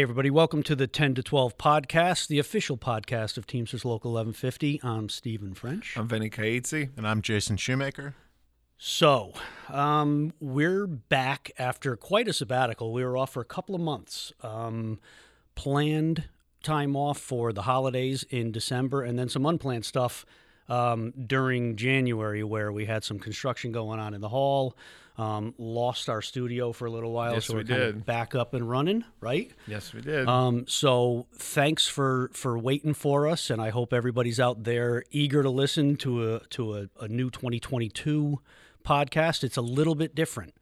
Hey, everybody, welcome to the 10 to 12 podcast, the official podcast of Teamsters Local 1150. I'm Stephen French. I'm Vinny Kaitzi. And I'm Jason Shoemaker. So, um, we're back after quite a sabbatical. We were off for a couple of months. Um, planned time off for the holidays in December, and then some unplanned stuff um, during January where we had some construction going on in the hall. Um, lost our studio for a little while, Yes, so we we're kind of did. back up and running, right? Yes, we did. Um, so thanks for for waiting for us, and I hope everybody's out there eager to listen to a to a, a new 2022 podcast. It's a little bit different.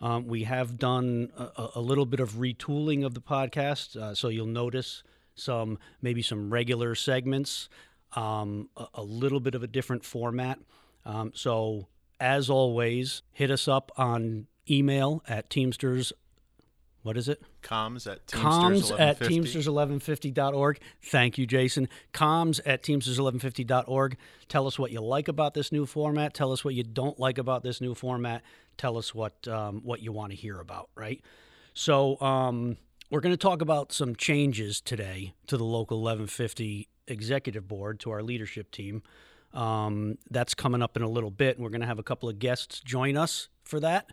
Um, we have done a, a little bit of retooling of the podcast, uh, so you'll notice some maybe some regular segments, um, a, a little bit of a different format. Um, so as always, hit us up on email at Teamsters. What is it? Comms at comms at Teamsters 1150. teamsters1150.org. Thank you, Jason. Comms at teamsters1150.org. Tell us what you like about this new format. Tell us what you don't like about this new format. Tell us what um, what you want to hear about. Right. So um, we're going to talk about some changes today to the local 1150 executive board to our leadership team. Um, that's coming up in a little bit, and we're going to have a couple of guests join us for that.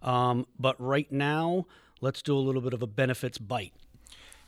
Um, but right now, let's do a little bit of a benefits bite.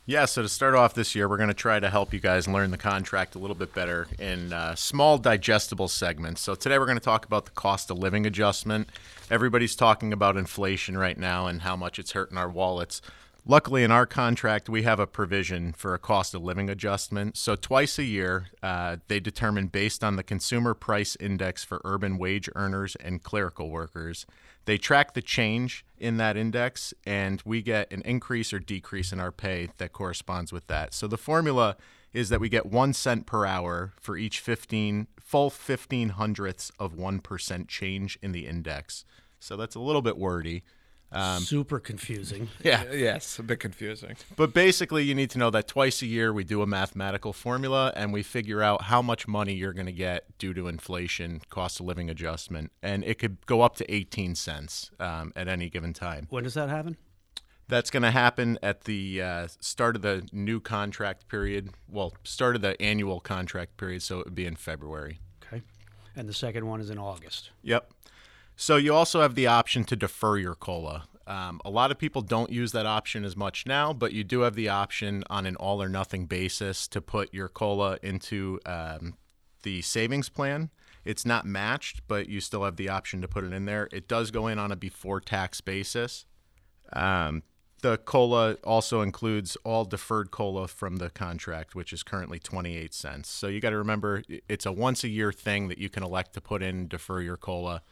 Yeah, so to start off this year, we're going to try to help you guys learn the contract a little bit better in uh, small, digestible segments. So today we're going to talk about the cost of living adjustment. Everybody's talking about inflation right now and how much it's hurting our wallets. Luckily, in our contract, we have a provision for a cost of living adjustment. So, twice a year, uh, they determine based on the Consumer Price Index for urban wage earners and clerical workers. They track the change in that index, and we get an increase or decrease in our pay that corresponds with that. So, the formula is that we get one cent per hour for each 15 full 15 hundredths of 1% change in the index. So, that's a little bit wordy. Super confusing. Yeah. yes, a bit confusing. But basically, you need to know that twice a year we do a mathematical formula and we figure out how much money you're going to get due to inflation, cost of living adjustment. And it could go up to 18 cents um, at any given time. When does that happen? That's going to happen at the uh, start of the new contract period. Well, start of the annual contract period, so it would be in February. Okay. And the second one is in August. Yep. So you also have the option to defer your COLA. Um, a lot of people don't use that option as much now, but you do have the option on an all or nothing basis to put your COLA into um, the savings plan. It's not matched, but you still have the option to put it in there. It does go in on a before tax basis. Um, the COLA also includes all deferred COLA from the contract, which is currently 28 cents. So you got to remember it's a once a year thing that you can elect to put in defer your COLA.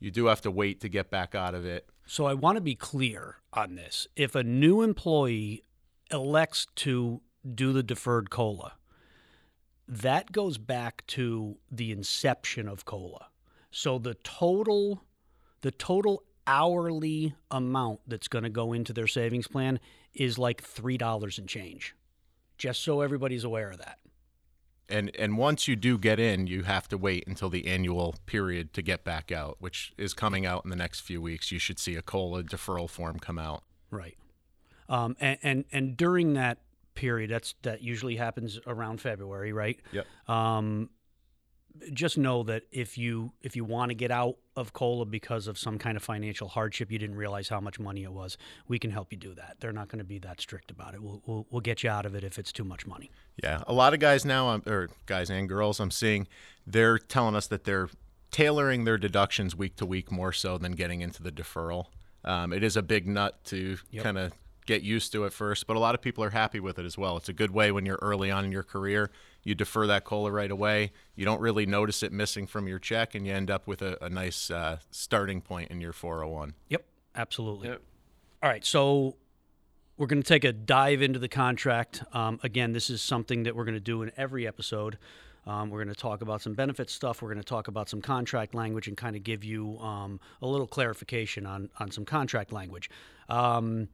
You do have to wait to get back out of it. So I want to be clear on this. If a new employee elects to do the deferred COLA, that goes back to the inception of COLA. So the total the total hourly amount that's going to go into their savings plan is like $3 and change. Just so everybody's aware of that. And and once you do get in, you have to wait until the annual period to get back out, which is coming out in the next few weeks. You should see a COLA deferral form come out. Right. Um, and, and and during that period, that's that usually happens around February, right? Yep. Um, just know that if you if you want to get out of cola because of some kind of financial hardship, you didn't realize how much money it was. We can help you do that. They're not going to be that strict about it. We'll, we'll we'll get you out of it if it's too much money. Yeah, a lot of guys now, um, or guys and girls, I'm seeing, they're telling us that they're tailoring their deductions week to week more so than getting into the deferral. Um, it is a big nut to Yep. kind of get used to it first, but a lot of people are happy with it as well. It's a good way when you're early on in your career. You defer that cola right away. You don't really notice it missing from your check, and you end up with a, a nice uh, starting point in your 401. Yep, absolutely. Yep. All right, so we're going to take a dive into the contract. Um, again, this is something that we're going to do in every episode. Um, we're going to talk about some benefit stuff. We're going to talk about some contract language and kind of give you um, a little clarification on on some contract language. Um,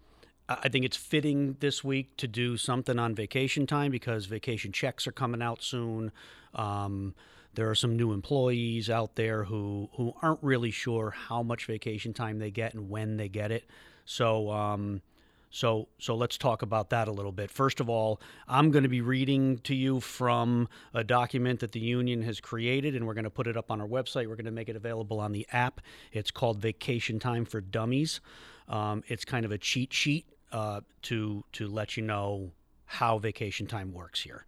I think it's fitting this week to do something on vacation time because vacation checks are coming out soon. Um, there are some new employees out there who who aren't really sure how much vacation time they get and when they get it. So um, So, so let's talk about that a little bit. First of all, I'm going to be reading to you from a document that the union has created, and we're going to put it up on our website. We're going to make it available on the app. It's called Vacation Time for Dummies. Um, it's kind of a cheat sheet uh, to to let you know how vacation time works here.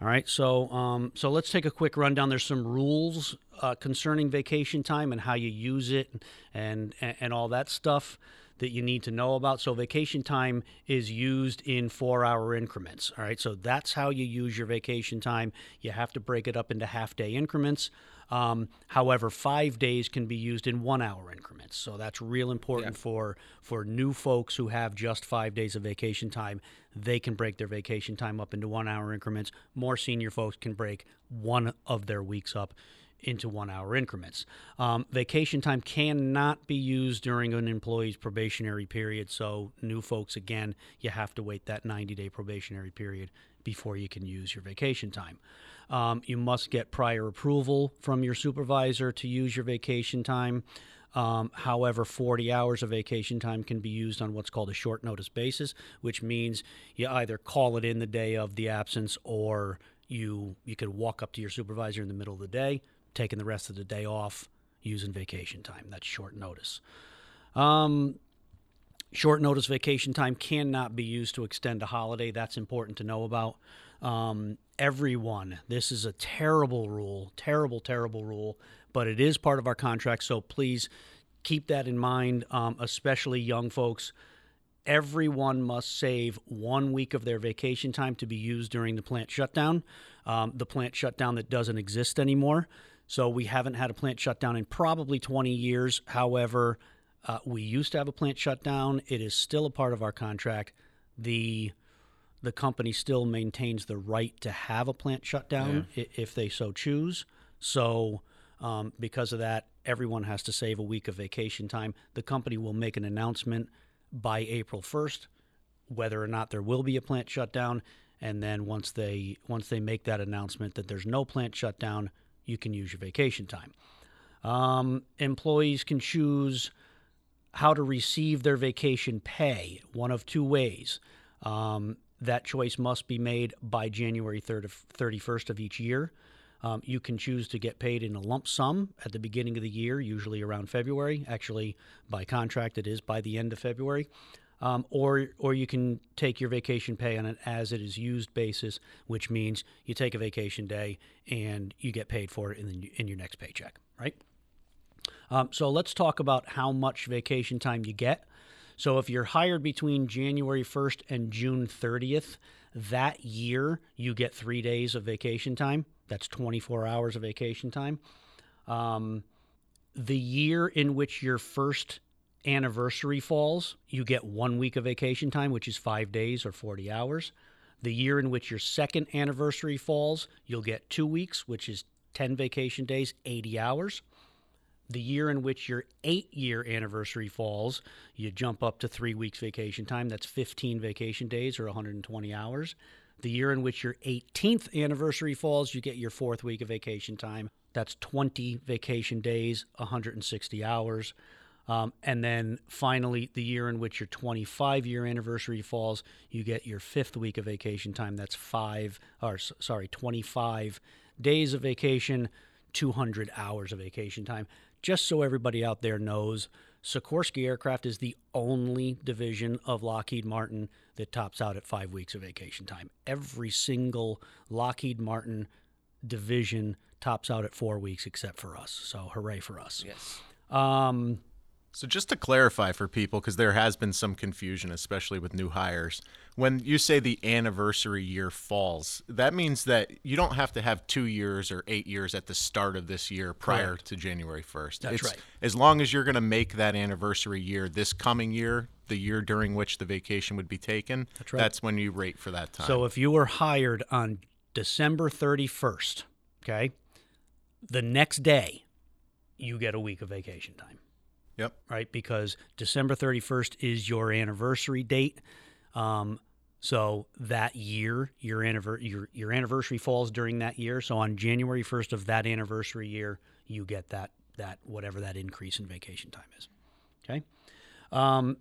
All right, so um, so let's take a quick rundown. There's some rules uh, concerning vacation time and how you use it, and and, and all that stuff that you need to know about. So, vacation time is used in four hour increments. All right. So, that's how you use your vacation time. You have to break it up into half day increments. Um, however, five days can be used in one hour increments. So, that's real important yeah. for, for new folks who have just five days of vacation time. They can break their vacation time up into one hour increments. More senior folks can break one of their weeks up into one hour increments. Um, vacation time cannot be used during an employee's probationary period. So, new folks, again, you have to wait that 90 day probationary period before you can use your vacation time. Um, you must get prior approval from your supervisor to use your vacation time. Um, however, 40 hours of vacation time can be used on what's called a short notice basis, which means you either call it in the day of the absence or you you could walk up to your supervisor in the middle of the day, taking the rest of the day off using vacation time. That's short notice. Um, short notice vacation time cannot be used to extend a holiday. That's important to know about. Um, everyone, this is a terrible rule, terrible, terrible rule, but it is part of our contract. So please keep that in mind, um, especially young folks. Everyone must save one week of their vacation time to be used during the plant shutdown, um, the plant shutdown that doesn't exist anymore. So we haven't had a plant shutdown in probably 20 years. However, uh, we used to have a plant shutdown. It is still a part of our contract. The the company still maintains the right to have a plant shutdown yeah. if they so choose. So, um, because of that, everyone has to save a week of vacation time. The company will make an announcement by April 1st whether or not there will be a plant shutdown. And then once they once they make that announcement that there's no plant shutdown, you can use your vacation time. Um, employees can choose how to receive their vacation pay one of two ways. Um, that choice must be made by January 3rd 31st of each year. Um, you can choose to get paid in a lump sum at the beginning of the year, usually around February. Actually, by contract, it is by the end of February um, or or you can take your vacation pay on an as it is used basis, which means you take a vacation day and you get paid for it in, the, in your next paycheck, right? Um, so let's talk about how much vacation time you get. So if you're hired between January 1st and June 30th, that year you get three days of vacation time. That's 24 hours of vacation time. Um, the year in which your first anniversary falls, you get one week of vacation time, which is five days or 40 hours. The year in which your second anniversary falls, you'll get two weeks, which is 10 vacation days, 80 hours. The year in which your eight year anniversary falls, you jump up to three weeks vacation time. That's 15 vacation days or 120 hours. The year in which your 18th anniversary falls, you get your fourth week of vacation time. That's 20 vacation days, 160 hours. Um, and then finally, the year in which your 25 year anniversary falls, you get your fifth week of vacation time. That's five, or sorry, 25 days of vacation, 200 hours of vacation time. Just so everybody out there knows, Sikorsky Aircraft is the only division of Lockheed Martin that tops out at five weeks of vacation time. Every single Lockheed Martin division tops out at four weeks except for us. So hooray for us. Yes. Um, so just to clarify for people, because there has been some confusion, especially with new hires, when you say the anniversary year falls, that means that you don't have to have two years or eight years at the start of this year prior Correct. to January 1st. That's it's, right. As long as you're going to make that anniversary year this coming year, the year during which the vacation would be taken, that's, right. that's when you rate for that time. So if you were hired on December 31st, okay, the next day you get a week of vacation time. Yep. Right, because December 31st is your anniversary date. Um, so that year, your, anniver- your your anniversary falls during that year. So on January 1st of that anniversary year, you get that that whatever that increase in vacation time is. Okay. Um,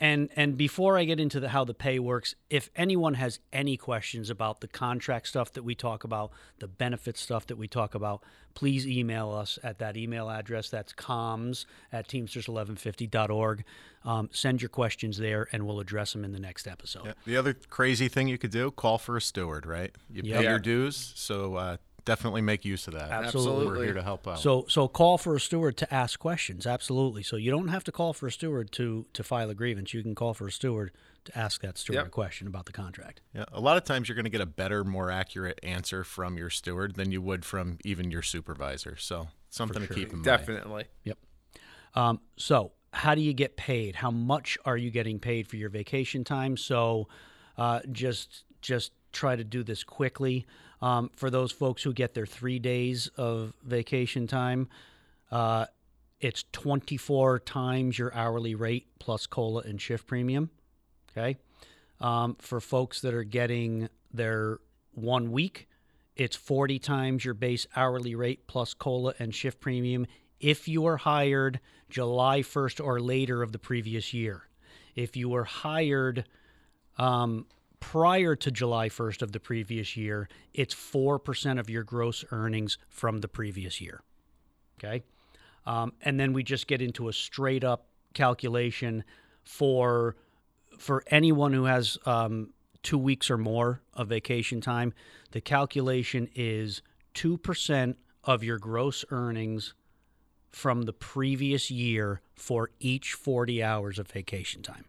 And and before I get into the how the pay works, if anyone has any questions about the contract stuff that we talk about, the benefit stuff that we talk about, please email us at that email address. That's comms at teamsters1150.org. Um, send your questions there, and we'll address them in the next episode. Yeah. The other crazy thing you could do, call for a steward, right? You Yeah. pay Yeah. your dues, so uh, definitely make use of that. Absolutely. We're here to help out. So so call for a steward to ask questions. Absolutely. So you don't have to call for a steward to to file a grievance. You can call for a steward to ask that steward Yep. a question about the contract. yeah, a lot of times you're going to get a better, more accurate answer from your steward than you would from even your supervisor. So something to keep in mind. Definitely. Yep. Um, so, how do you get paid? How much are you getting paid for your vacation time? So, uh, just just try to do this quickly. Um, for those folks who get their three days of vacation time, uh, it's 24 times your hourly rate plus cola and shift premium. Okay. Um, for folks that are getting their one week, it's 40 times your base hourly rate plus cola and shift premium if you were hired July 1st or later of the previous year. If you were hired um, prior to July 1st of the previous year, it's 4% of your gross earnings from the previous year. Okay. Um, and then we just get into a straight up calculation for for anyone who has um, two weeks or more of vacation time. The calculation is two percent of your gross earnings from the previous year for each 40 hours of vacation time.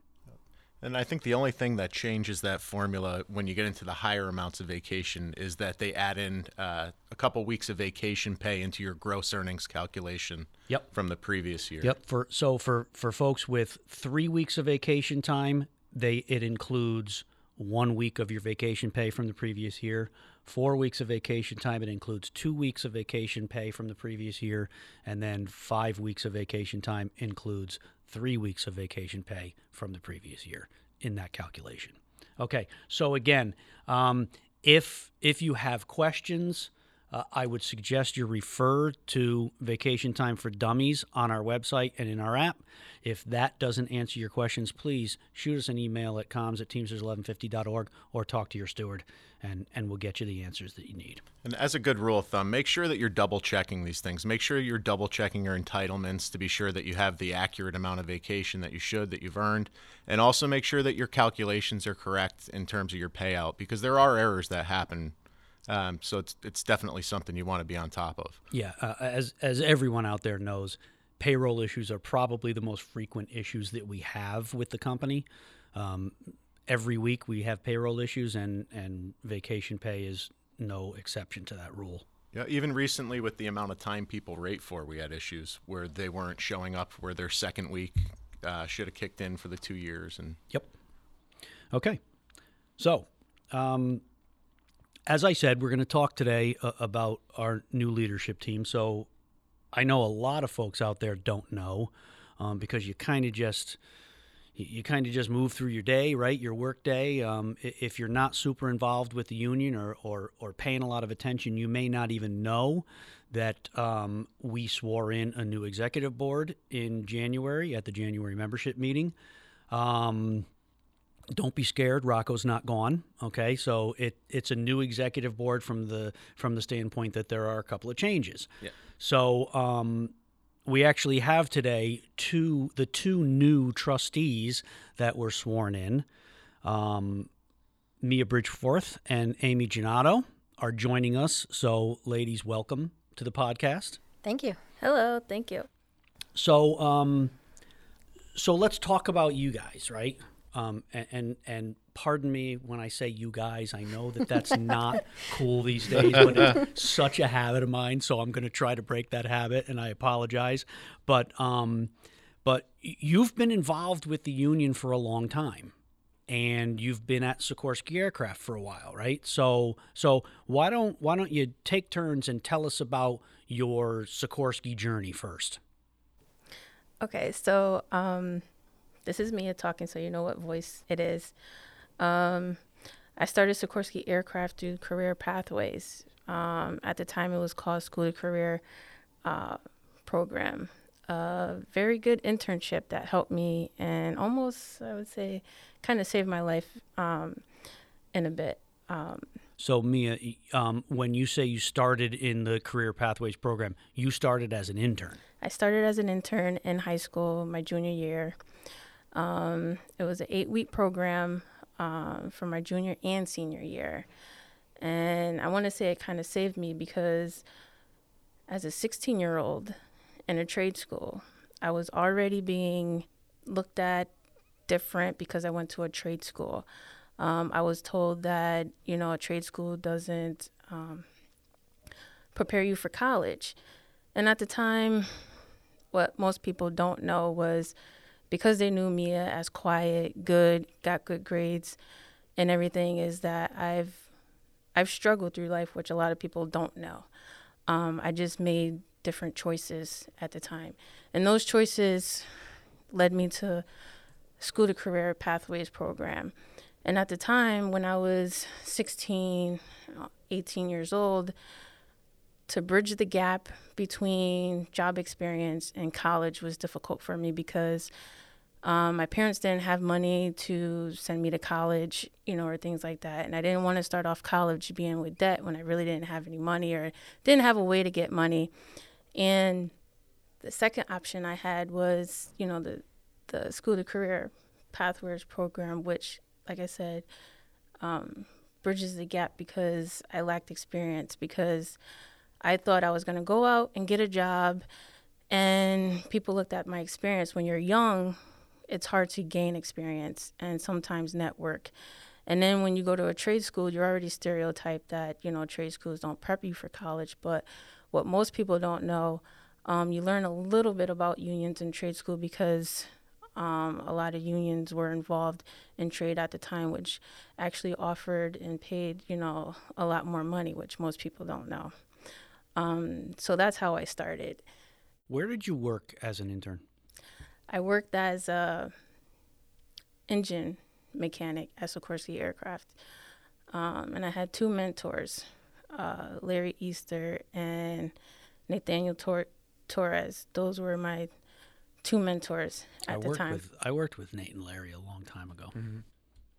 And I think the only thing that changes that formula when you get into the higher amounts of vacation is that they add in uh, a couple weeks of vacation pay into your gross earnings calculation Yep. from the previous year. Yep. For so for for folks with three weeks of vacation time, they it includes one week of your vacation pay from the previous year. Four weeks of vacation time, it includes two weeks of vacation pay from the previous year, and then five weeks of vacation time includes three weeks of vacation pay from the previous year in that calculation. Okay, so again, um, if if you have questions, uh, I would suggest you refer to Vacation Time for Dummies on our website and in our app. If that doesn't answer your questions, please shoot us an email at comms at teamsters1150.org or talk to your steward, and, and we'll get you the answers that you need. And as a good rule of thumb, make sure that you're double checking these things. Make sure you're double checking your entitlements to be sure that you have the accurate amount of vacation that you should, that you've earned. And also make sure that your calculations are correct in terms of your payout because there are errors that happen. Um, so it's, it's definitely something you want to be on top of. Yeah, uh, as as everyone out there knows, payroll issues are probably the most frequent issues that we have with the company. Um, every week we have payroll issues, and and vacation pay is no exception to that rule. Yeah, even recently with the amount of time people rate for, we had issues where they weren't showing up where their second week uh, should have kicked in for the two years. And Yep. Okay. So, um, as I said, we're going to talk today uh, about our new leadership team. So, I know a lot of folks out there don't know um, because you kind of just you, kind of just move through your day, right? Your work day. Um, if you're not super involved with the union or, or or paying a lot of attention, you may not even know that um, we swore in a new executive board in January at the January membership meeting. Um, don't be scared. Rocco's not gone. Okay, so it it's a new executive board from the from the standpoint that there are a couple of changes. Yeah. So um, we actually have today two the two new trustees that were sworn in. Um, Mia Bridgeforth and Amy Gianninoto are joining us. So, ladies, welcome to the podcast. Thank you. Hello. Thank you. So, um, so let's talk about you guys, right? Um, and, and and pardon me when I say you guys. I know that that's not cool these days, but it's such a habit of mine. So I'm going to try to break that habit, and I apologize. But um, but you've been involved with the union for a long time, and you've been at Sikorsky Aircraft for a while, right? So so why don't why don't you take turns and tell us about your Sikorsky journey first? Okay, so um, this is Mia talking, so you know what voice it is. Um, I started Sikorsky Aircraft through Career Pathways. Um, at the time, it was called School to Career uh, Program. a very good internship that helped me and almost, I would say, kind of saved my life um, in a bit. Um, So Mia, um, when you say you started in the Career Pathways program, you started as an intern. I started as an intern in high school my junior year. Um, it was an eight week program um, for my junior and senior year. And I want to say it kind of saved me because as a 16 year old in a trade school, I was already being looked at different because I went to a trade school. Um, I was told that, you know, a trade school doesn't um, prepare you for college. And at the time, what most people don't know was because they knew Mia as quiet, good, got good grades, and everything, is that I've I've struggled through life, which a lot of people don't know. Um, I just made different choices at the time, and those choices led me to School to Career Pathways program. And at the time, when I was 16, uh, 18 years old, to bridge the gap between job experience and college was difficult for me because um, my parents didn't have money to send me to college, you know, or things like that. And I didn't want to start off college being with debt when I really didn't have any money or didn't have a way to get money. And the second option I had was, you know, the the school to career pathways program, which, like I said, um, bridges the gap because I lacked experience because I thought I was going to go out and get a job, and people looked at my experience. When you're young, it's hard to gain experience and sometimes network. And then when you go to a trade school, you're already stereotyped that, you know, trade schools don't prep you for college. But what most people don't know, um, you learn a little bit about unions in trade school because um, a lot of unions were involved in trade at the time, which actually offered and paid, you know, a lot more money, which most people don't know. Um, so that's how I started. Where did you work as an intern? I worked as a engine mechanic at Sikorsky Aircraft, um, and I had two mentors, uh, Larry Easter and Nathaniel Tor- Torres. Those were my two mentors at I the worked time. with I worked with Nate and Larry a long time ago.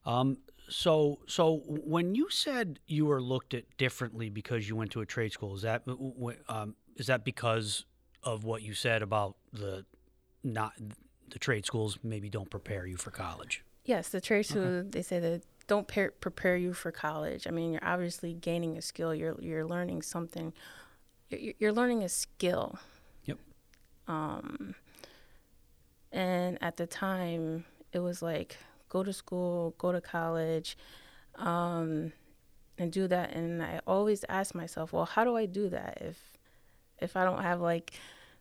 Um, so so when you said you were looked at differently because you went to a trade school, is that um, is that because of what you said about the not the trade schools maybe don't prepare you for college? Yes, the trade school. They say that don't par- prepare you for college. I mean, you're obviously gaining a skill. You're you're learning something. You're, you're learning a skill. Yep. Um. And at the time, it was like go to school, go to college, um, and do that. And I always ask myself, well, how do I do that if if I don't have like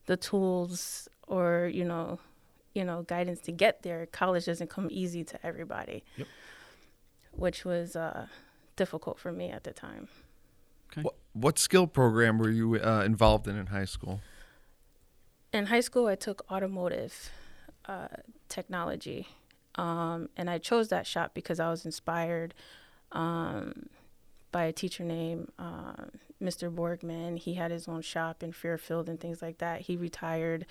the tools or you know you know guidance to get there college doesn't come easy to everybody Yep. which was uh, difficult for me at the time What, what skill program were you uh, involved in in high school? in high school i took automotive uh, technology um, and i chose that shop because i was inspired um, by a teacher named uh, mr borgman he had his own shop in fairfield and things like that he retired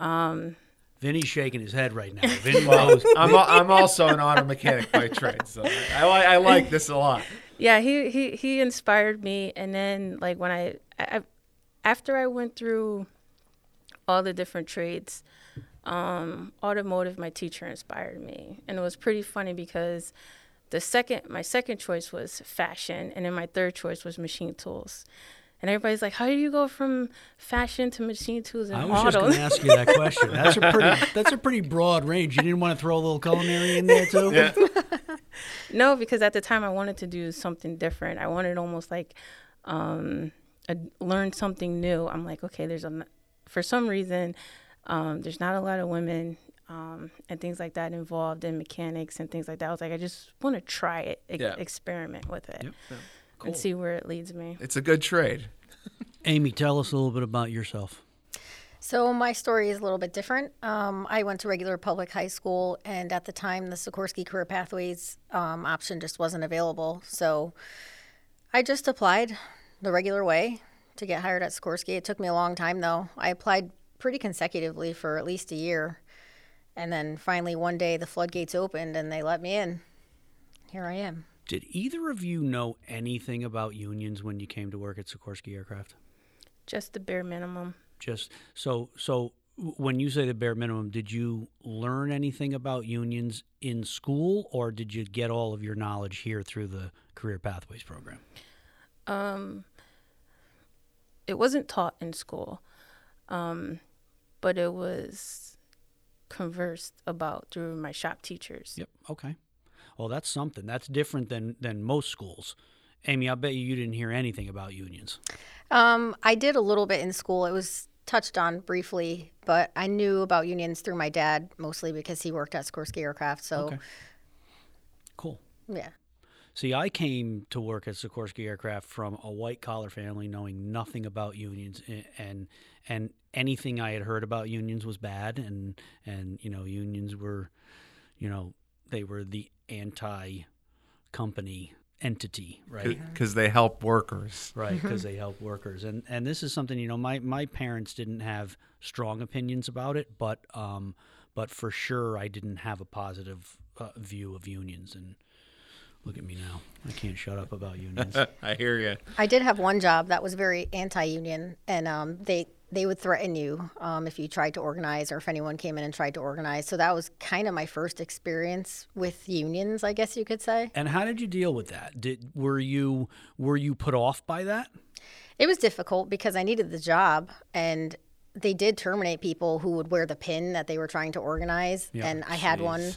um, Vinny's shaking his head right now. Vinny knows. I'm, al- I'm also an auto mechanic by trade, so I, li- I like this a lot. yeah he, he he inspired me and then like when I, I after i went through all the different trades um automotive my teacher inspired me and it was pretty funny because the second my second choice was fashion and then my third choice was machine tools and everybody's like how do you go from fashion to machine tools and I was just going to ask you that question. That's a pretty that's a pretty broad range. You didn't want to throw a little culinary in there too? Yeah. No, because at the time I wanted to do something different. I wanted almost like um, a, learn something new. I'm like, okay, there's a for some reason um, there's not a lot of women um, and things like that involved in mechanics and things like that. I was like, I just want to try it, e- Yeah. experiment with it, Yep. Cool. and see where it leads me. It's a good trade. Amy, tell us a little bit about yourself. So my story is a little bit different. Um, I went to regular public high school, and at the time, the Sikorsky Career Pathways um, option just wasn't available. So I just applied the regular way to get hired at Sikorsky. It took me a long time, though. I applied pretty consecutively for at least a year. And then finally, one day, the floodgates opened and they let me in. Here I am. Did either of you know anything about unions when you came to work at Sikorsky Aircraft? Just the bare minimum. Just so so when you say the bare minimum, did you learn anything about unions in school or did you get all of your knowledge here through the Career Pathways program? Um, it wasn't taught in school, um, but it was conversed about through my shop teachers. Yep. Okay. Well, that's something. That's different than than most schools. Amy, I bet you you didn't hear anything about unions. Um, I did a little bit in school. It was touched on briefly, but I knew about unions through my dad mostly because he worked at Sikorsky Aircraft. So, Okay. Cool. yeah. See, I came to work at Sikorsky Aircraft from a white collar family, knowing nothing about unions, and and anything I had heard about unions was bad, and and you know unions were, you know, they were the anti-company entity, right? Because they help workers. right because they help workers and and this is something you know my my parents didn't have strong opinions about it but um but for sure i didn't have a positive uh, view of unions and look at me now i can't shut up about unions I hear you. I did have one job that was very anti-union, and um, they they would threaten you um, if you tried to organize or if anyone came in and tried to organize. So that was kind of my first experience with unions, I guess you could say. and how did you deal with that did were you were you put off by that It was difficult because I needed the job, and they did terminate people who would wear the pin that they were trying to organize, Yeah, and I had one.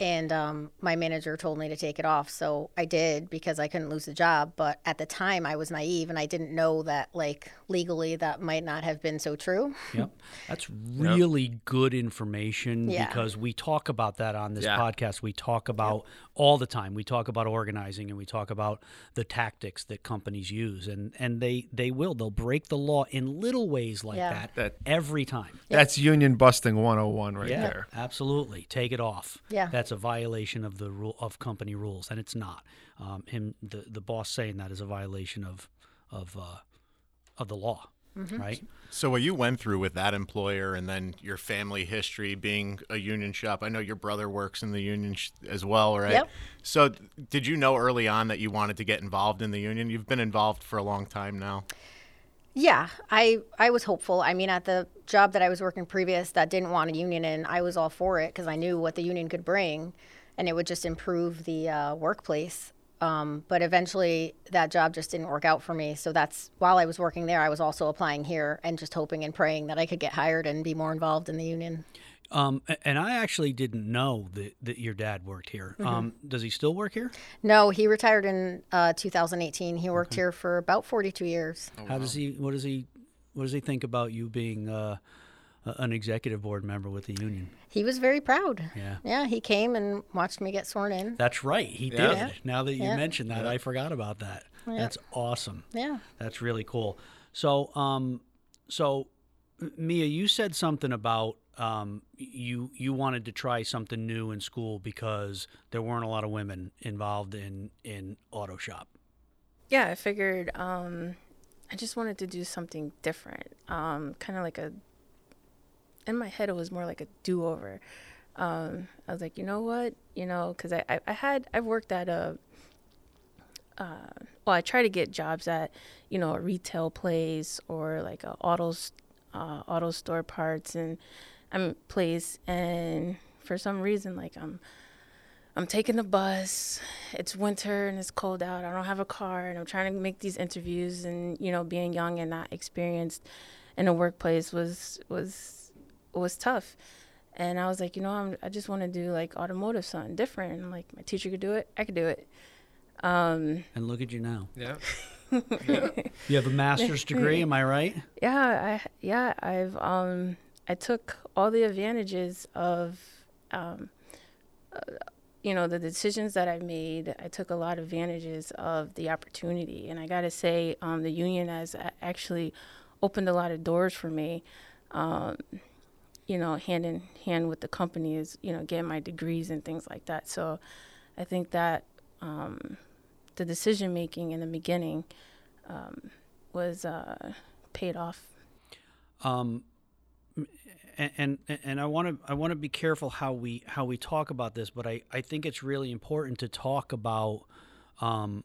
Jeez. And um, my manager told me to take it off, so I did because I couldn't lose the job. But at the time, I was naive and I didn't know that, like legally, that might not have been so true. Yep. That's really good information Yeah. because we talk about that on this Yeah. podcast. We talk about all the time. We talk about organizing and we talk about the tactics that companies use and and they they will they'll break the law in little ways like Yeah. that, That- every time. That's union busting 101 right yeah, there. absolutely. Take it off. Yeah. that's a violation of the rule of company rules, and it's not. Um, him, the the boss saying that is a violation of of uh, of the law, right? So what you went through with that employer, and then your family history being a union shop. I know your brother works in the union sh- as well, right? Yep. So th- did you know early on that you wanted to get involved in the union? You've been involved for a long time now. Yeah, I I was hopeful. I mean, at the job that I was working previous that didn't want a union in, I was all for it because I knew what the union could bring, and it would just improve the uh, workplace. Um, but eventually, that job just didn't work out for me. So that's while I was working there, I was also applying here and just hoping and praying that I could get hired and be more involved in the union. Um, and I actually didn't know that, that your dad worked here. Um, does he still work here? No, he retired in uh, 2018. He worked here for about 42 years. How does he? What does he? What does he think about you being uh, an executive board member with the union? He was very proud. Yeah. Yeah, he came and watched me get sworn in. That's right. He Yeah. did. Yeah. Now that you Yeah. mentioned that, I forgot about that. That's awesome. Yeah. That's really cool. So, um, so Mia, you said something about um, you you wanted to try something new in school because there weren't a lot of women involved in in auto shop. Yeah, I figured um, I just wanted to do something different. Um, kind of like a, in my head, it was more like a do over. Um, I was like, you know what? You know, because I, I, I had, I've worked at a, uh, well, I try to get jobs at, you know, a retail place or like a autos, uh, auto store parts and I'm place. And for some reason, like I'm, I'm taking the bus. It's winter and it's cold out. I don't have a car and I'm trying to make these interviews and you know being young and not experienced in a workplace was was was tough. And I was like, you know, I'm, I just want to do like automotive something different. And like, my teacher could do it. I could do it. Um, And look at you now. Yeah. You have a master's degree, am I right? yeah, I yeah, I've um I took all the advantages of um uh, you know the decisions that I made. I took a lot of advantages of the opportunity, and I got to say, um, the union has actually opened a lot of doors for me. Um, you know, hand in hand with the company is you know getting my degrees and things like that. So, I think that um, the decision making in the beginning um, was uh, paid off. Um, and and, I want to I want to be careful how we how we talk about this, but I, I think it's really important to talk about um,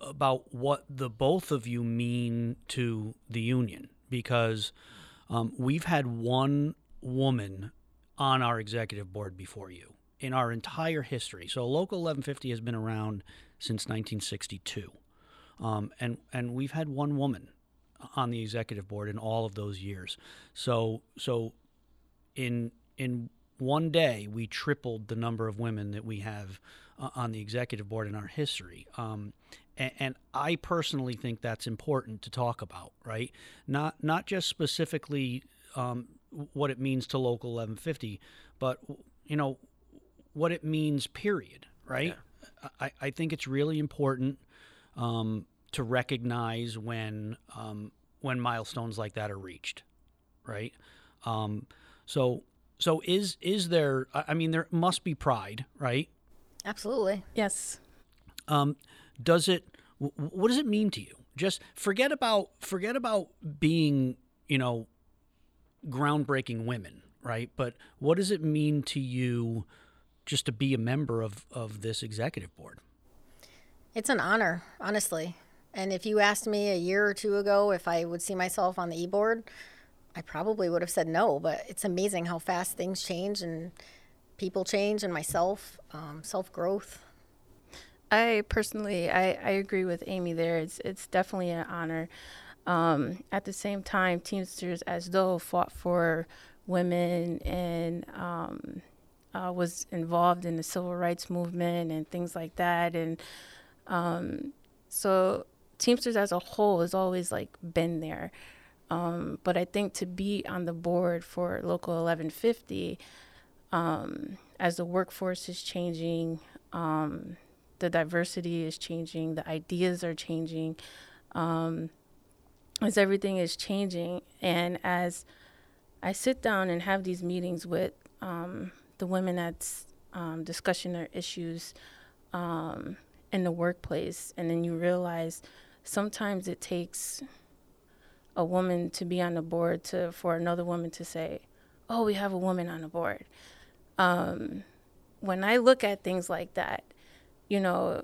about what the both of you mean to the union because um, we've had one woman on our executive board before you in our entire history. So Local 1150 has been around since 1962, um, and and we've had one woman on the executive board in all of those years. So so in in one day we tripled the number of women that we have uh, on the executive board in our history. Um, and, and, I personally think that's important to talk about, right? Not not just specifically um, what it means to local 1150, but you know what it means. Period. Right. Yeah. I, I think it's really important um, to recognize when um, when milestones like that are reached, right? Um, so so is is there? I mean, there must be pride, right? Absolutely. Yes. Um, does it? What does it mean to you? Just forget about forget about being you know groundbreaking women, right? But what does it mean to you just to be a member of of this executive board? It's an honor, honestly. And if you asked me a year or two ago if I would see myself on the e board, I probably would have said no. But it's amazing how fast things change and people change, and myself, um, self growth. I personally, I, I agree with Amy there. It's it's definitely an honor. Um, at the same time, Teamsters as though fought for women and um, uh, was involved in the civil rights movement and things like that. And um, so Teamsters as a whole has always like been there. Um, but I think to be on the board for Local 1150, um, as the workforce is changing, um, the diversity is changing, the ideas are changing, um, as everything is changing, and as I sit down and have these meetings with um, the women that's um, discussing their issues in the workplace, and then you realize sometimes it takes a woman to be on the board to for another woman to say, "Oh, we have a woman on the board." Um, when I look at things like that, you know,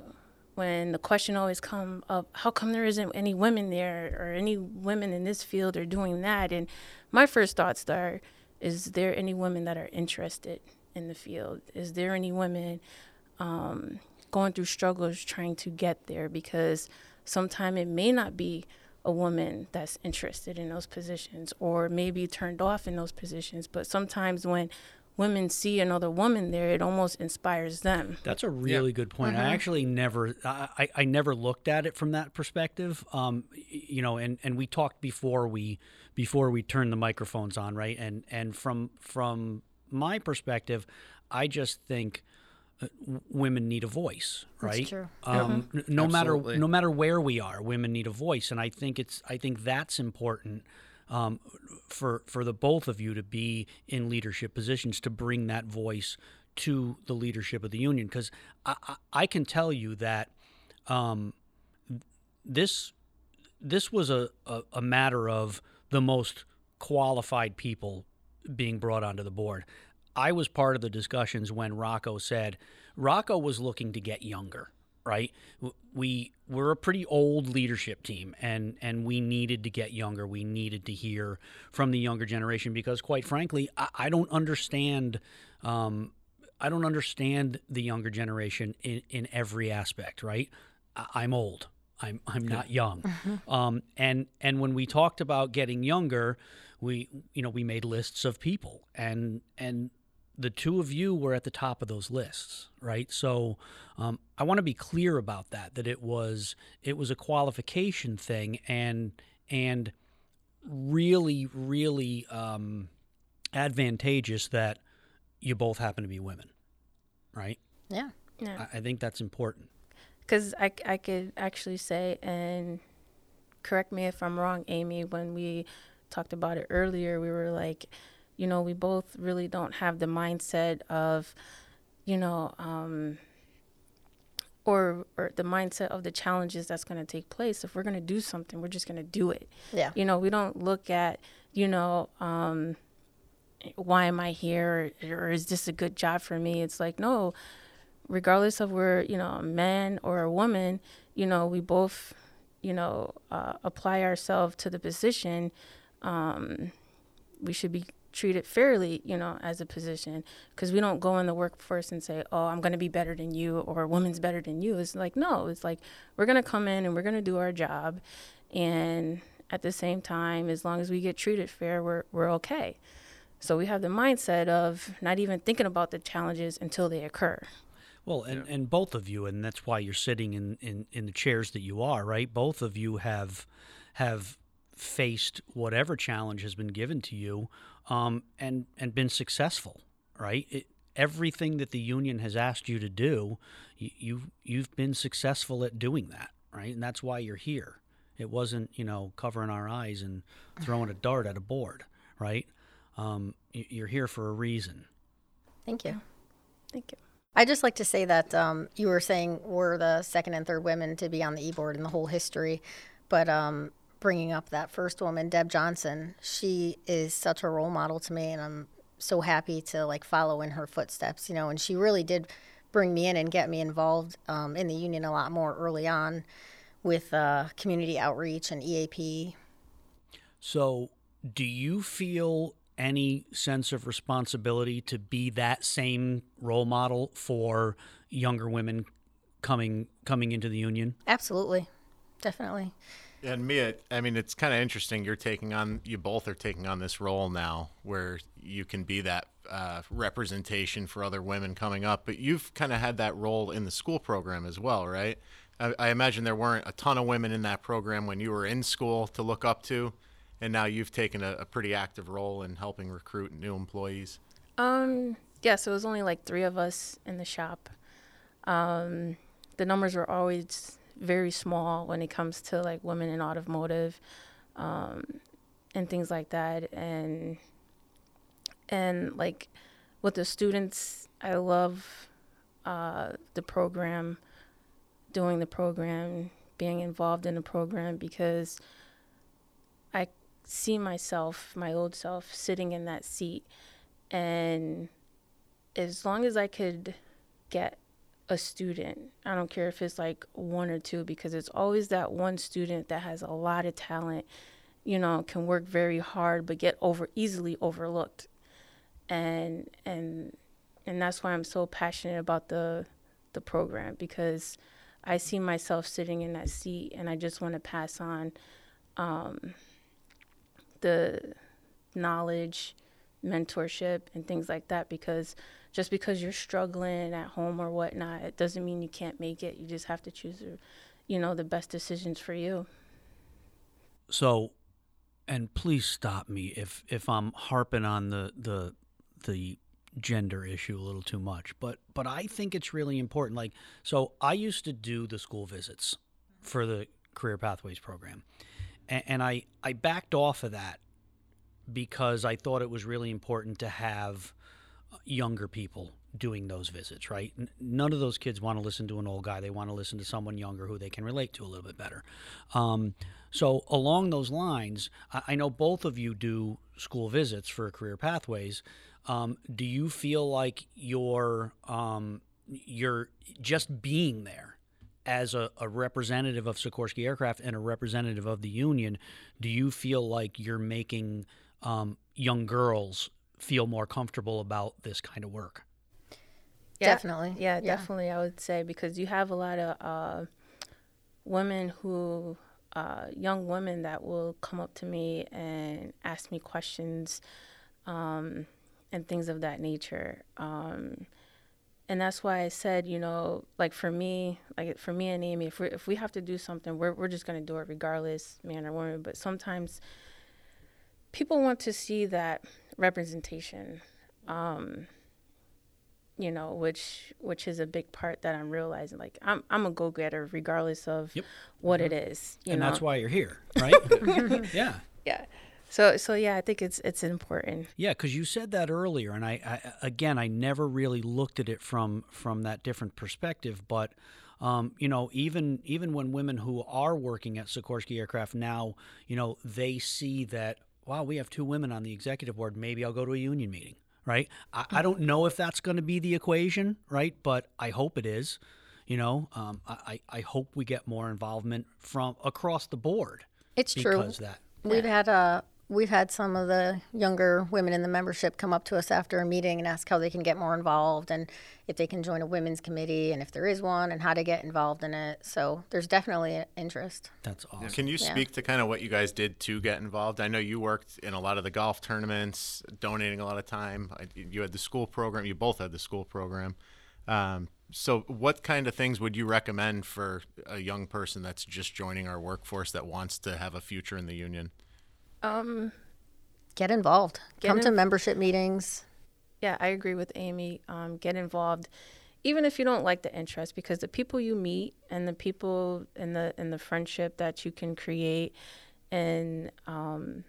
when the question always come up, how come there isn't any women there or any women in this field are doing that? And my first thoughts are, is there any women that are interested in the field? Is there any women um, going through struggles trying to get there? Because sometimes it may not be a woman that's interested in those positions or maybe turned off in those positions. But sometimes when women see another woman there, it almost inspires them. That's a really yeah. good point. Mm-hmm. I actually never, I, I never looked at it from that perspective. Um, you know, and, and we talked before we before we turned the microphones on, right? And and from from my perspective, I just think women need a voice, right? That's true. Um, yeah. No Absolutely. matter no matter where we are, women need a voice, and I think it's I think that's important um, for for the both of you to be in leadership positions to bring that voice to the leadership of the union because I, I, I, can tell you that um, this this was a, a, a matter of the most qualified people being brought onto the board. I was part of the discussions when Rocco said Rocco was looking to get younger, right? We we're a pretty old leadership team and and we needed to get younger. We needed to hear from the younger generation because quite frankly, I, I don't understand um, I don't understand the younger generation in, in every aspect, right? I, am old. I'm I'm not young. Mm-hmm. Um, and and when we talked about getting younger, we you know we made lists of people and and the two of you were at the top of those lists, right? So um, I want to be clear about that. That it was it was a qualification thing, and and really really um, advantageous that you both happen to be women, right? Yeah, yeah. I, I think that's important. Because I I could actually say and correct me if I'm wrong, Amy. When we talked about it earlier, we were like you know, we both really don't have the mindset of, you know, um, or or the mindset of the challenges that's going to take place. If we're going to do something, we're just going to do it. Yeah. You know, we don't look at, you know, um, why am I here or is this a good job for me? It's like, no, regardless of where, you know, a man or a woman, you know, we both, you know, uh, apply ourselves to the position. Um, we should be treated fairly, you know, as a position because we don't go in the workforce and say, "Oh, I'm going to be better than you" or "A woman's better than you." It's like no, it's like we're going to come in and we're going to do our job, and at the same time, as long as we get treated fair, we're we're okay. So we have the mindset of not even thinking about the challenges until they occur. Well, and, and both of you, and that's why you're sitting in, in, in the chairs that you are, right? Both of you have have faced whatever challenge has been given to you, um, and and been successful, right? It, everything that the union has asked you to do, you, you you've been successful at doing that, right? And that's why you're here. It wasn't you know covering our eyes and throwing a dart at a board, right? Um, you're here for a reason. Thank you. Thank you. I just like to say that um, you were saying we're the second and third women to be on the e-board in the whole history, but um, bringing up that first woman, Deb Johnson, she is such a role model to me, and I'm so happy to like follow in her footsteps. You know, and she really did bring me in and get me involved um, in the union a lot more early on with uh, community outreach and EAP. So, do you feel any sense of responsibility to be that same role model for younger women coming coming into the union? Absolutely, definitely. And Mia, I mean, it's kind of interesting. You're taking on, you both are taking on this role now where you can be that uh, representation for other women coming up. But you've kind of had that role in the school program as well, right? I, I imagine there weren't a ton of women in that program when you were in school to look up to and now you've taken a, a pretty active role in helping recruit new employees. Um, yeah, so it was only like three of us in the shop. Um, the numbers were always very small when it comes to like women in automotive um, and things like that. And and like with the students, I love uh, the program, doing the program, being involved in the program because I see myself, my old self, sitting in that seat. And as long as I could get a student, I don't care if it's like one or two, because it's always that one student that has a lot of talent, you know, can work very hard but get over easily overlooked. And and and that's why I'm so passionate about the the program because I see myself sitting in that seat and I just want to pass on um, the knowledge, mentorship, and things like that because just because you're struggling at home or whatnot, it doesn't mean you can't make it. You just have to choose, you know, the best decisions for you. So, and please stop me if if I'm harping on the the the gender issue a little too much, but but I think it's really important. Like, so I used to do the school visits for the career pathways program, and, and I I backed off of that because I thought it was really important to have younger people doing those visits, right? None of those kids want to listen to an old guy. They want to listen to someone younger who they can relate to a little bit better. Um, so, along those lines, I-, I know both of you do school visits for career pathways. Um, do you feel like you're um, you're just being there as a, a, representative of Sikorsky Aircraft and a representative of the union, do you feel like you're making um, young girls feel more comfortable about this kind of work? Yeah, definitely. Yeah, yeah, definitely. I would say because you have a lot of uh, women who, uh, young women that will come up to me and ask me questions um, and things of that nature. Um, and that's why I said, you know, like for me, like for me and Amy, if we if we have to do something, we're we're just gonna do it regardless, man or woman. But sometimes people want to see that representation, um, you know, which which is a big part that I'm realizing. Like I'm I'm a go getter regardless of yep. what mm-hmm. it is, and know? that's why you're here, right? yeah. Yeah. So, so yeah, I think it's it's important. Yeah, because you said that earlier, and I, I, again, I never really looked at it from from that different perspective. But um, you know, even even when women who are working at Sikorsky Aircraft now, you know, they see that wow, we have two women on the executive board. Maybe I'll go to a union meeting, right? I, I don't know if that's going to be the equation, right? But I hope it is. You know, um, I, I hope we get more involvement from across the board. It's true. because that. We've had uh, we've had some of the younger women in the membership come up to us after a meeting and ask how they can get more involved and if they can join a women's committee and if there is one and how to get involved in it. So there's definitely an interest. That's awesome. Can you speak to kind of what you guys did to get involved? I know you worked in a lot of the golf tournaments, donating a lot of time. You had the school program. You both had the school program. Um, so, what kind of things would you recommend for a young person that's just joining our workforce that wants to have a future in the union? Get involved. Get Come to membership meetings. Yeah, I agree with Amy. Um, get involved, even if you don't like the interest, because the people you meet and the people and the and the friendship that you can create, and um,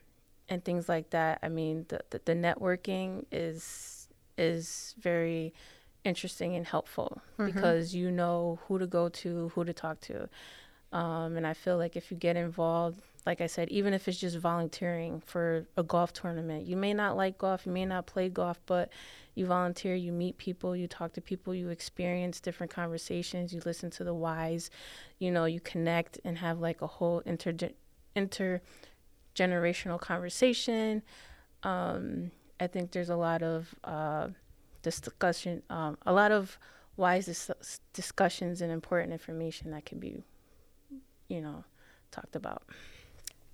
and things like that. I mean, the, the the networking is is very interesting and helpful because you know who to go to, who to talk to. Um, and I feel like if you get involved, like I said, even if it's just volunteering for a golf tournament, you may not like golf, you may not play golf, but you volunteer, you meet people, you talk to people, you experience different conversations, you listen to the whys, you know, you connect and have like a whole inter intergenerational conversation. Um, I think there's a lot of uh, discussion, um, a lot of wise dis- discussions and important information that can be, you know, talked about.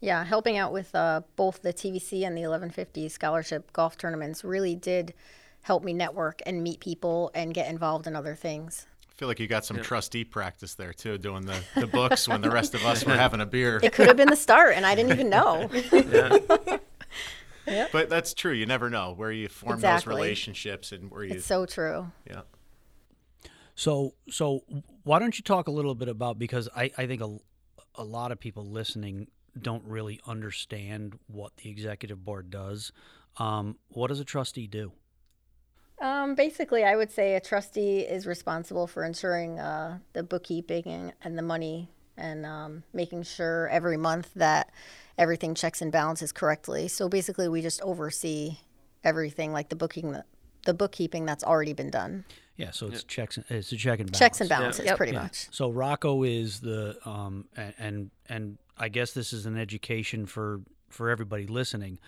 Yeah, helping out with uh, both the TVC and the 1150 scholarship golf tournaments really did help me network and meet people and get involved in other things. I feel like you got some trustee practice there too, doing the, the books when the rest of us were having a beer. It could have been the start, and I didn't even know. But that's true. You never know where you form Exactly. those relationships and where you. It's so true. yeah. So, so why don't you talk a little bit about because I, I think a, a lot of people listening don't really understand what the executive board does. Um, what does a trustee do? Um, basically, I would say a trustee is responsible for ensuring uh, the bookkeeping and, and the money and um, making sure every month that everything checks and balances correctly. So basically, we just oversee everything like the booking, the bookkeeping that's already been done. Yeah, so it's checks. and- It's a check and balance. Checks and balances, Yep. pretty Yeah. much. So Rocco is the um and, and and I guess this is an education for for everybody listening.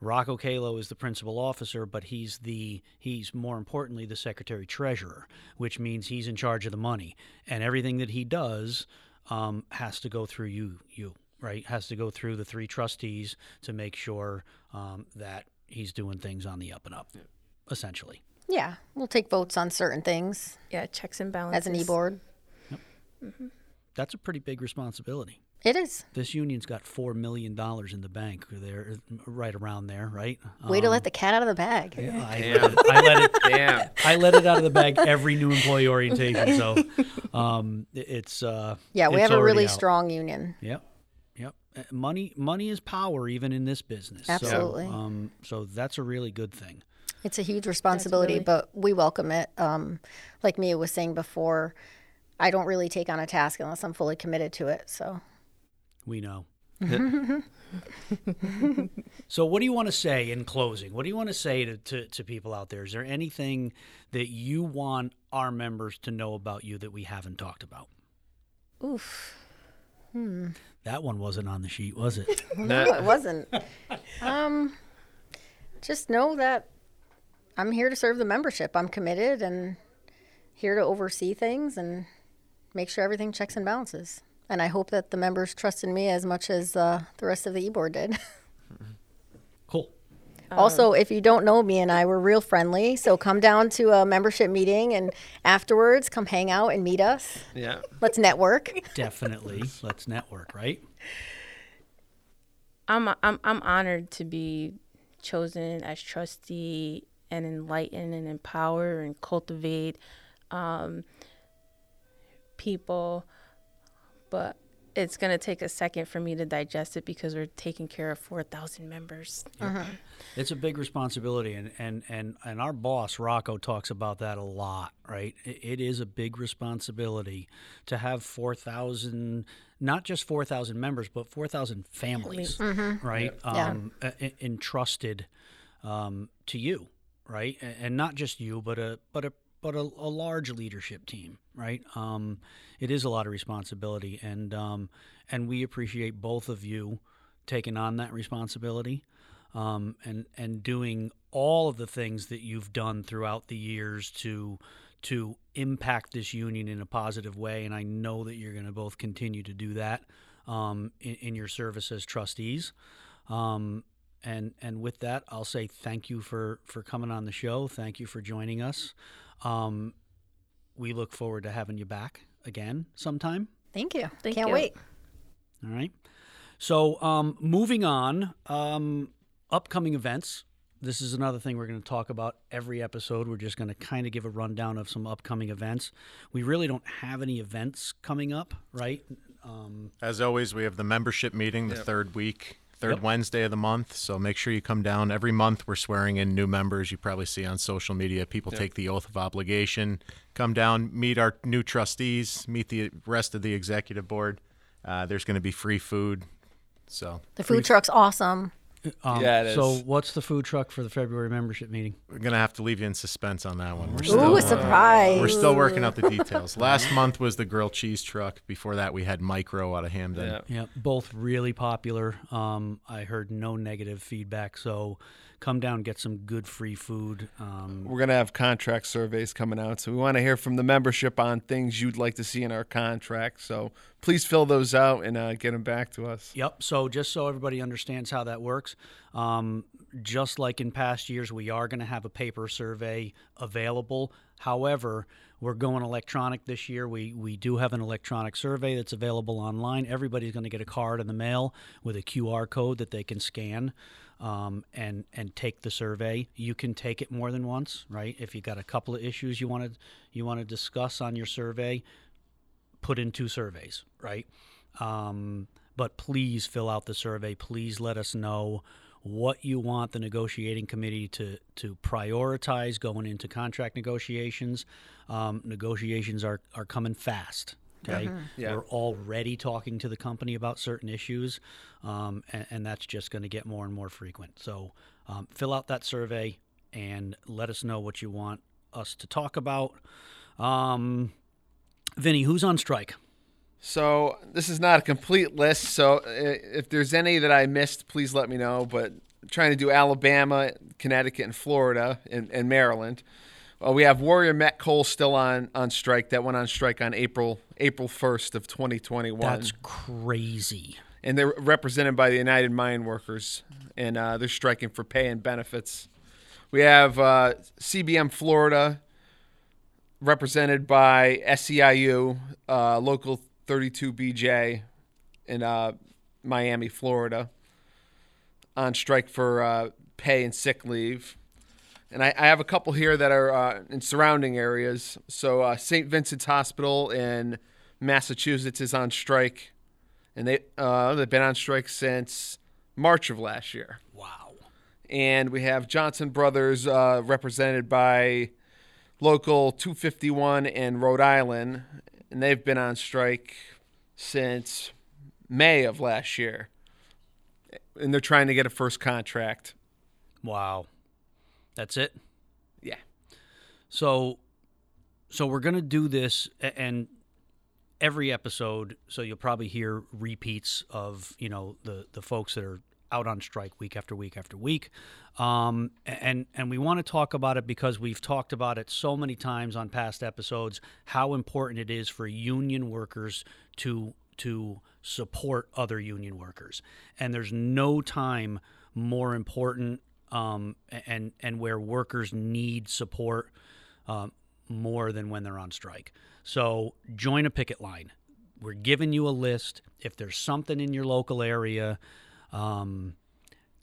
Rocco Calo is the principal officer, but he's the he's more importantly the secretary treasurer, which means he's in charge of the money and everything that he does um, has to go through you you right has to go through the three trustees to make sure um, that he's doing things on the up and up, essentially. Yeah, we'll take votes on certain things Yeah, checks and balances. as an e-board. That's a pretty big responsibility. It is. This union's got four million dollars in the bank. There, right around there, right? Way to Um, let the cat out of the bag. yeah, I, Damn. let it, I let it. Damn. I let it out of the bag every new employee orientation. So, um, it's uh, Yeah, we it's have a really out. strong union. Yep, yep. Uh, Money, money is power, even in this business. Absolutely. So, um, so that's a really good thing. It's a huge responsibility, really- but we welcome it. Um, like Mia was saying before, I don't really take on a task unless I'm fully committed to it. So We know. so, what do you want to say in closing? What do you want to say to, to, to people out there? Is there anything that you want our members to know about you that we haven't talked about? Oof. That one wasn't on the sheet, was it? No, it wasn't. um, just know that I'm here to serve the membership. I'm committed and here to oversee things and make sure everything checks and balances. And I hope that the members trust in me as much as uh, the rest of the e-board did. cool. also, if you don't know me and I, we're real friendly. So come down to a membership meeting and afterwards come hang out and meet us. Yeah. Let's network. Definitely. Let's network, right? I'm I'm I'm honored to be chosen as trustee and enlighten and empower and cultivate um, people, but it's going to take a second for me to digest it because we're taking care of 4,000 members. It's a big responsibility, and and and and our boss Rocco talks about that a lot. Right, it, it is a big responsibility to have four thousand, not just four thousand members, but four thousand families, right? Yeah. Um, e- entrusted um, to you, right, A- and not just you, but a but a but a, a large leadership team, right? Um, it is a lot of responsibility, and um, and we appreciate both of you taking on that responsibility um, and and doing all of the things that you've done throughout the years to to impact this union in a positive way. And I know that you're going to both continue to do that um, in, in your service as trustees. Um, and and with that, I'll say thank you for for coming on the show. Thank you for joining us. Um, we look forward to having you back again sometime. Thank you. Thank Can't you. wait. All right. So, um, moving on, um, upcoming events. This is another thing we're going to talk about every episode. We're just going to kind of give a rundown of some upcoming events. We really don't have any events coming up, right? Um, As always, we have the membership meeting the third week, third Yep. Wednesday of the month. So make sure you come down. Every month, we're swearing in new members. You probably see on social media people take the oath of obligation. Come down, meet our new trustees, meet the rest of the executive board. Uh, there's going to be free food. So The food truck's awesome. Um, Yeah, it So, what's the food truck for the February membership meeting? we're going to have to leave you in suspense on that one. We're Ooh, still, a surprise. we're still working out the details. Last month was the grilled cheese truck. Before that, we had Micro out of Hamden. Yeah. Yeah, both really popular. Um, I heard no negative feedback. So, come down, get some good free food. Um, We're going to have contract surveys coming out. So we want to hear from the membership on things you'd like to see in our contract. So please fill those out and uh, get them back to us. Yep. So just so everybody understands how that works, um, just like in past years, we are going to have a paper survey available. However, we're going electronic this year. We we do have an electronic survey that's available online. Everybody's going to get a card in the mail with a QR code that they can scan. Um, and and take the survey. You can take it more than once, right? If you got a couple of issues you want to you want to discuss on your survey, put in two surveys, right? Um, but please fill out the survey. Please let us know what you want the negotiating committee to to prioritize going into contract negotiations. Um, negotiations are are coming fast. Okay, Yeah. we're already talking to the company about certain issues, um, and, and that's just going to get more and more frequent. So um, fill out that survey and let us know what you want us to talk about. Um, Vinny, who's on strike? So this is not a complete list. So uh, if there's any that I missed, please let me know. But trying to do Alabama, Connecticut, and Florida, and, and Maryland. Uh, we have Warrior Met Coal still on on strike. That went on strike on April April 1st of 2021. That's crazy. and they're represented by the United Mine Workers, and uh, they're striking for pay and benefits. We have uh, CBM Florida, represented by SEIU, uh, local 32BJ in uh, Miami, Florida, on strike for uh, pay and sick leave. And I, I have a couple here that are uh, in surrounding areas. So uh, St. Vincent's Hospital in Massachusetts is on strike and they uh, they've been on strike since March of last year. Wow. And we have Johnson Brothers uh, represented by local 251 in Rhode Island, and they've been on strike since May of last year. And they're trying to get a first contract. Wow. That's it. Yeah. So so we're going to do this and every episode so you'll probably hear repeats of, you know, the the folks that are out on strike week after week after week. Um, and and we want to talk about it because we've talked about it so many times on past episodes how important it is for union workers to to support other union workers. And there's no time more important um, and and where workers need support um, more than when they're on strike. So join a picket line. We're giving you a list. If there's something in your local area, um,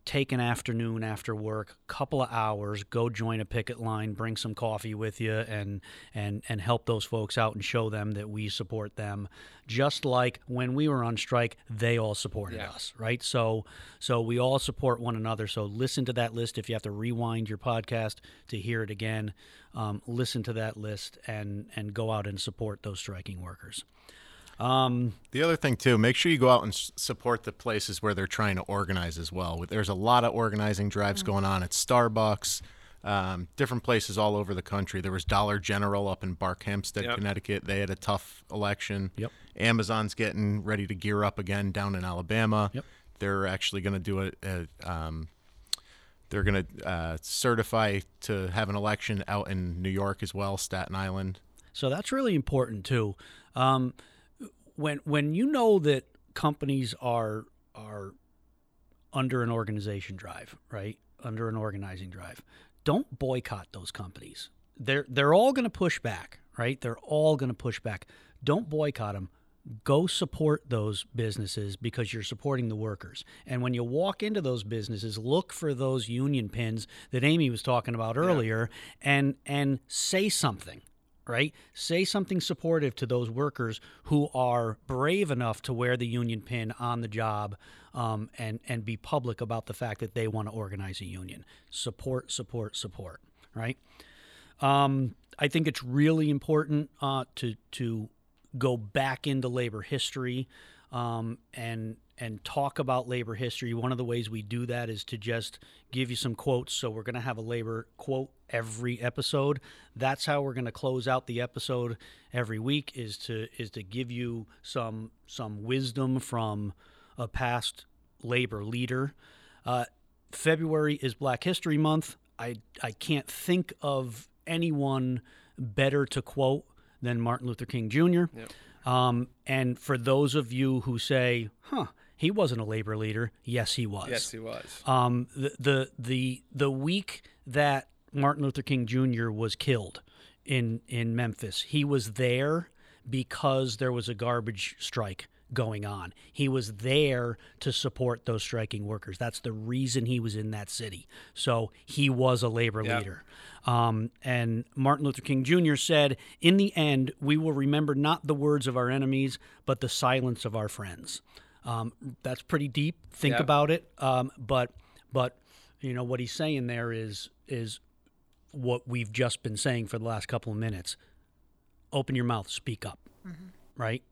take an afternoon after work, couple of hours, go join a picket line, bring some coffee with you, and and and help those folks out and show them that we support them. Just like when we were on strike, they all supported Yeah. us, right? So so we all support one another. So listen to that list if you have to rewind your podcast to hear it again. Um, listen to that list and and go out and support those striking workers. Um, The other thing too, make sure you go out and support the places where they're trying to organize as well. There's a lot of organizing drives going on at Starbucks, um, different places all over the country. There was Dollar General up in Barkhamsted, Yep. Connecticut. They had a tough election. Yep. Amazon's getting ready to gear up again down in Alabama. Yep. They're actually going to do a, a um, they're going to uh, certify to have an election out in New York as well, Staten Island. So that's really important too. Um, when when you know that companies are are under an organization drive, right? Under an organizing drive, don't boycott those companies. They're they're all going to push back, right? They're all going to push back. Don't boycott them. Go support those businesses because you're supporting the workers. And when you walk into those businesses, look for those union pins that Amy was talking about earlier, and and say something right? Say something supportive to those workers who are brave enough to wear the union pin on the job um, and, and be public about the fact that they want to organize a union. Support, support, support, right? Um, I think it's really important uh, to, to go back into labor history um, and and talk about labor history. One of the ways we do that is to just give you some quotes. So we're going to have a labor quote every episode. That's how we're going to close out the episode every week. Is to is to give you some some wisdom from a past labor leader. Uh, February is Black History Month. I I can't think of anyone better to quote than Martin Luther King Jr. Um, and for those of you who say, "Huh, he wasn't a labor leader," yes, he was. Yes, he was. Um, the, the the the week that Martin Luther King Jr. was killed in in Memphis, he was there because there was a garbage strike going on. He was there to support those striking workers. That's the reason he was in that city. So he was a labor Yep. leader. Um, and Martin Luther King Jr. said, "In the end, we will remember not the words of our enemies, but the silence of our friends." Um, that's pretty deep. Think Yep. about it. Um, but but you know what he's saying there is is what we've just been saying for the last couple of minutes. Open your mouth, speak up, right?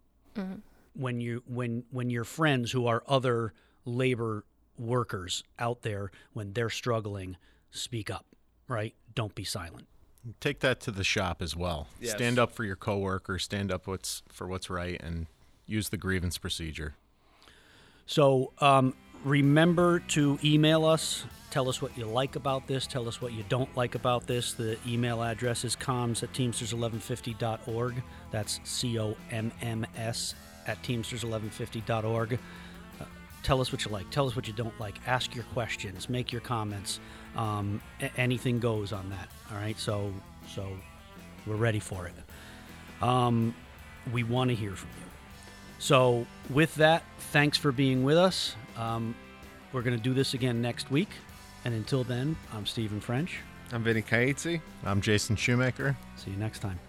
When you when when your friends who are other labor workers out there when they're struggling, speak up, right? Don't be silent. Take that to the shop as well. Yes. Stand up for your coworker. Stand up what's for what's right, and use the grievance procedure. So um, remember to email us. Tell us what you like about this. Tell us what you don't like about this. The email address is comms at teamsters1150.org. That's C O M M S at teamsters1150.org. Uh, tell us what you like. Tell us what you don't like. Ask your questions. Make your comments. Um, a- anything goes on that. All right. So so we're ready for it. Um, we want to hear from you. So, with that, thanks for being with us. Um, we're going to do this again next week. And until then, I'm Stephen French. I'm Vinny Caizzi. I'm Jason Shoemaker. See you next time.